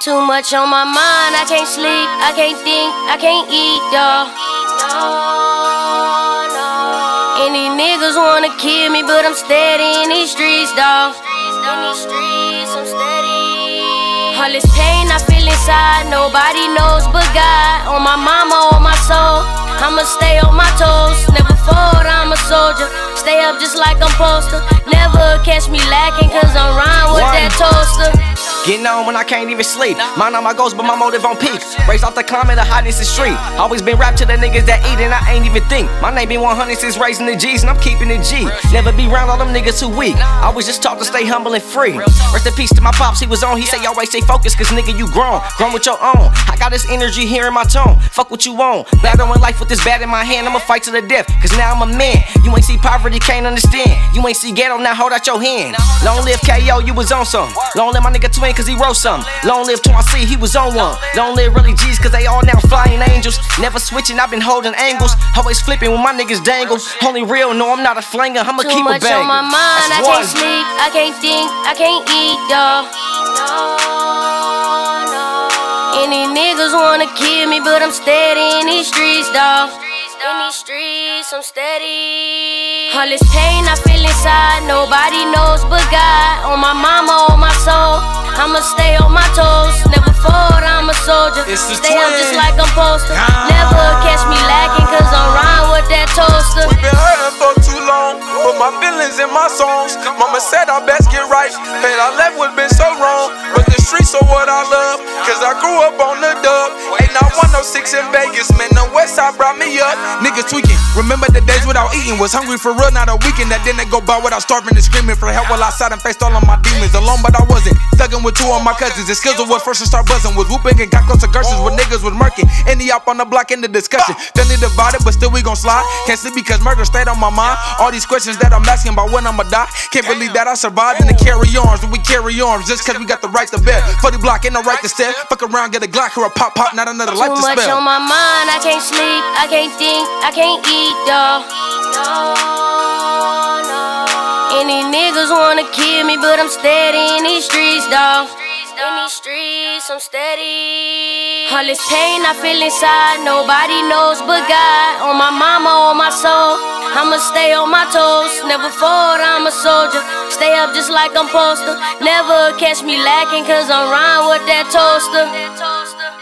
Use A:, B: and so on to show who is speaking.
A: Too much on my mind, I can't sleep, I can't think, I can't eat, dawg. Any niggas wanna kill me, but I'm steady in these streets, dawg. In these streets, I'm steady. All this pain I feel inside, nobody knows but God. On my mama, on my soul, I'ma stay on my toes. Never fold, I'm a soldier. Stay up just like I'm to. Never catch me lacking, cause I'm riding with that toaster.
B: Getting on when I can't even sleep. Mind on my goals, but my motive on peak. Race off the climb of the hottest street. Always been rap to the niggas that eat and I ain't even think. My name been 100 since raising the G's and I'm keeping it G. Never be round all them niggas too weak. I was just taught to stay humble and free. Rest in peace to my pops, he was on. He say always stay focused, cause nigga you grown. Grown with your own. I got this energy here in my tone. Fuck what you want. Battling life with this bat in my hand. I'ma fight to the death, cause now I'm a man. You ain't see poverty, can't understand. You ain't see ghetto, now hold out your hand. Long live KO, you was on some. Long live my nigga Twin, cause he wrote some. Long live Twan C, he was on one. Long live really G's, cause they all now flying angels. Never switching, I've been holding angles. Always flipping when my niggas dangle. Only real, no, I'm not a flanger, I'ma
A: Too
B: keep
A: much
B: it banging.
A: on my mind, I
B: That's
A: can't sleep, I can't think, I can't eat, dawg. Any niggas wanna kill me, but I'm steady in these streets, dawg. In these streets, I'm steady. All this pain I feel inside, nobody knows but God. On my mama, on my I'ma stay on my toes. Never fold, I'm a soldier. Stay up just like I'm supposed to.
C: Ah.
A: Never catch me lacking, cause I'm riding with that toaster.
C: We've been hurting for too long, put my feelings in my songs. Mama said I best get right, and I left what been so wrong. But the streets are what I love, cause I grew up on the dub. Ain't not 106 in Vegas, man, the west side brought me up. Remember the days without eating, was hungry for real, not a weekend. That didn't go by without starving and screaming for help while outside and faced all of my demons. Alone, but I wasn't. Thugging with two of my cousins, the skills was first to start buzzing. Was whooping and got close to gushes with niggas was murking. Any up on the block in the discussion. Family divided, but still we gon' slide. Can't sleep because murder stayed on my mind. All these questions that I'm asking about when I'ma die. Can't believe that I survived and to carry arms. When we carry arms, just cause we got the right to bear. The block, ain't no right to stare. Fuck around, get a Glock or a pop pop, not another life
A: Too
C: to
A: much on my mind, I can't sleep, I can't think, I can't eat, Any niggas wanna kill me, but I'm steady in these streets, dawg. In these streets, I'm steady. All this pain I feel inside, nobody knows but God. On my mama, on my soul, I'ma stay on my toes. Never fold, I'm a soldier. Stay up just like I'm to. Never catch me lacking, cause I'm riding with that toaster.